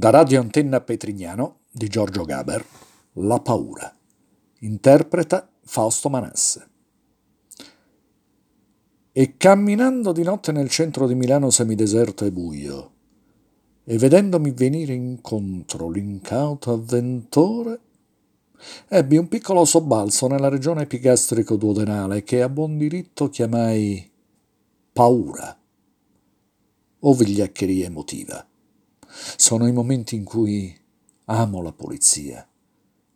Da Radio Antenna Petrignano di Giorgio Gaber, La paura. Interpreta Fausto Manasse. E camminando di notte nel centro di Milano semideserto e buio, e vedendomi venire incontro l'incauto avventore, ebbi un piccolo sobbalzo nella regione epigastrico-duodenale che a buon diritto chiamai paura o vigliaccheria emotiva. Sono i momenti in cui amo la polizia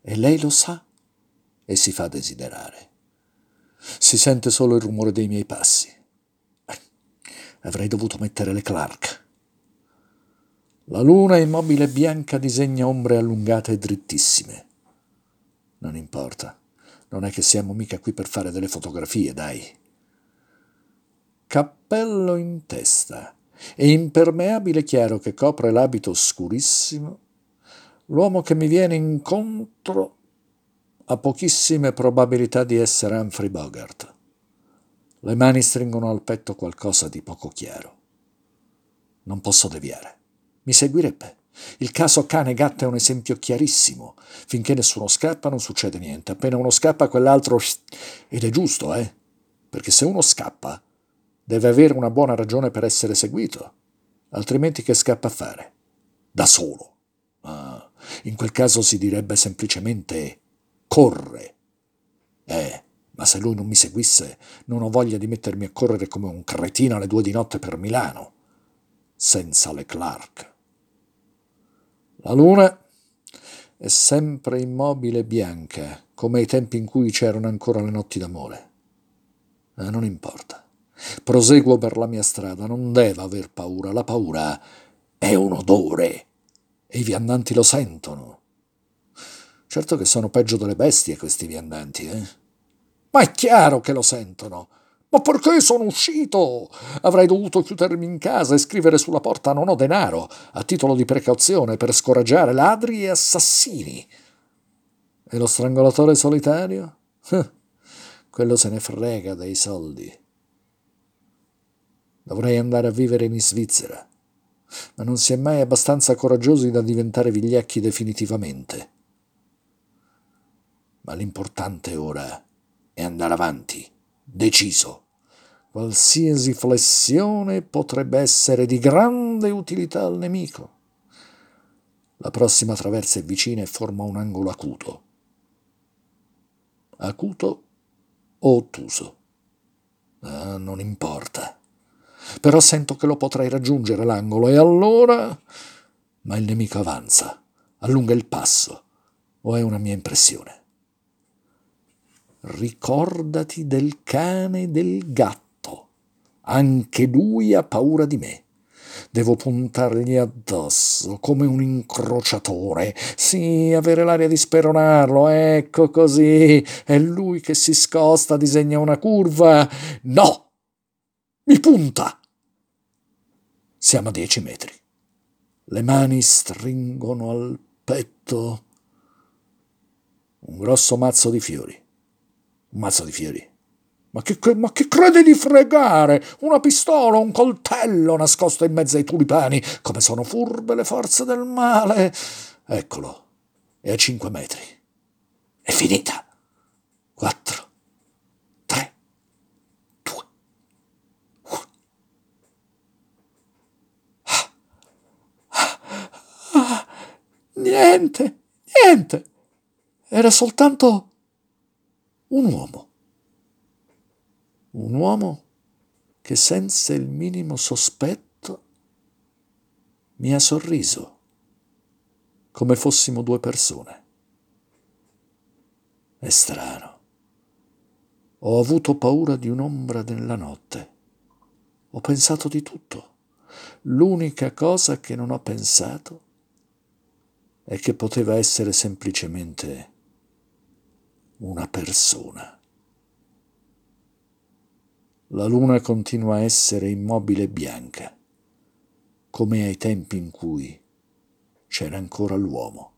e lei lo sa e si fa desiderare. Si sente solo il rumore dei miei passi. Avrei dovuto mettere le Clark. La luna immobile e bianca disegna ombre allungate e drittissime. Non importa, non è che siamo mica qui per fare delle fotografie, dai. Cappello in testa e impermeabile chiaro che copre l'abito scurissimo, l'uomo che mi viene incontro ha pochissime probabilità di essere Humphrey Bogart. Le mani stringono al petto qualcosa di poco chiaro. Non posso deviare. Mi seguirebbe. Il caso cane e gatta è un esempio chiarissimo. Finché nessuno scappa non succede niente. Appena uno scappa quell'altro... Ed è giusto, eh? Perché se uno scappa Deve avere una buona ragione per essere seguito, altrimenti che scappa a fare? Da solo. Ah, in quel caso si direbbe semplicemente corre. Eh, ma se lui non mi seguisse, non ho voglia di mettermi a correre come un cretino alle due di notte per Milano, senza le Clark. La luna è sempre immobile e bianca, come ai tempi in cui c'erano ancora le notti d'amore. Ma non importa. Proseguo per la mia strada, non devo aver paura, la paura è un odore e i viandanti lo sentono. Certo che sono peggio delle bestie questi viandanti, eh? Ma è chiaro che lo sentono. Ma perché sono uscito? Avrei dovuto chiudermi in casa e scrivere sulla porta non ho denaro, a titolo di precauzione per scoraggiare ladri e assassini. E lo strangolatore solitario? Quello se ne frega dei soldi. Dovrei andare a vivere in Svizzera, ma non si è mai abbastanza coraggiosi da diventare vigliacchi definitivamente. Ma l'importante ora è andare avanti, deciso. Qualsiasi flessione potrebbe essere di grande utilità al nemico. La prossima traversa è vicina e forma un angolo acuto. Acuto o ottuso? Ah, non importa però sento che lo potrei raggiungere l'angolo e allora... Ma il nemico avanza, allunga il passo, o è una mia impressione? Ricordati del cane e del gatto. Anche lui ha paura di me. Devo puntargli addosso come un incrociatore. Sì, avere l'aria di speronarlo. Ecco così. È lui che si scosta, disegna una curva. No! Mi punta! Siamo a dieci metri. Le mani stringono al petto un grosso mazzo di fiori. Un mazzo di fiori. Ma che, ma che crede di fregare? Una pistola, un coltello nascosto in mezzo ai tulipani. Come sono furbe le forze del male. Eccolo. È a cinque metri. È finita. Niente, niente. Era soltanto un uomo. Un uomo che senza il minimo sospetto mi ha sorriso, come fossimo due persone. È strano. Ho avuto paura di un'ombra nella notte. Ho pensato di tutto. L'unica cosa che non ho pensato e che poteva essere semplicemente una persona. La luna continua a essere immobile e bianca, come ai tempi in cui c'era ancora l'uomo.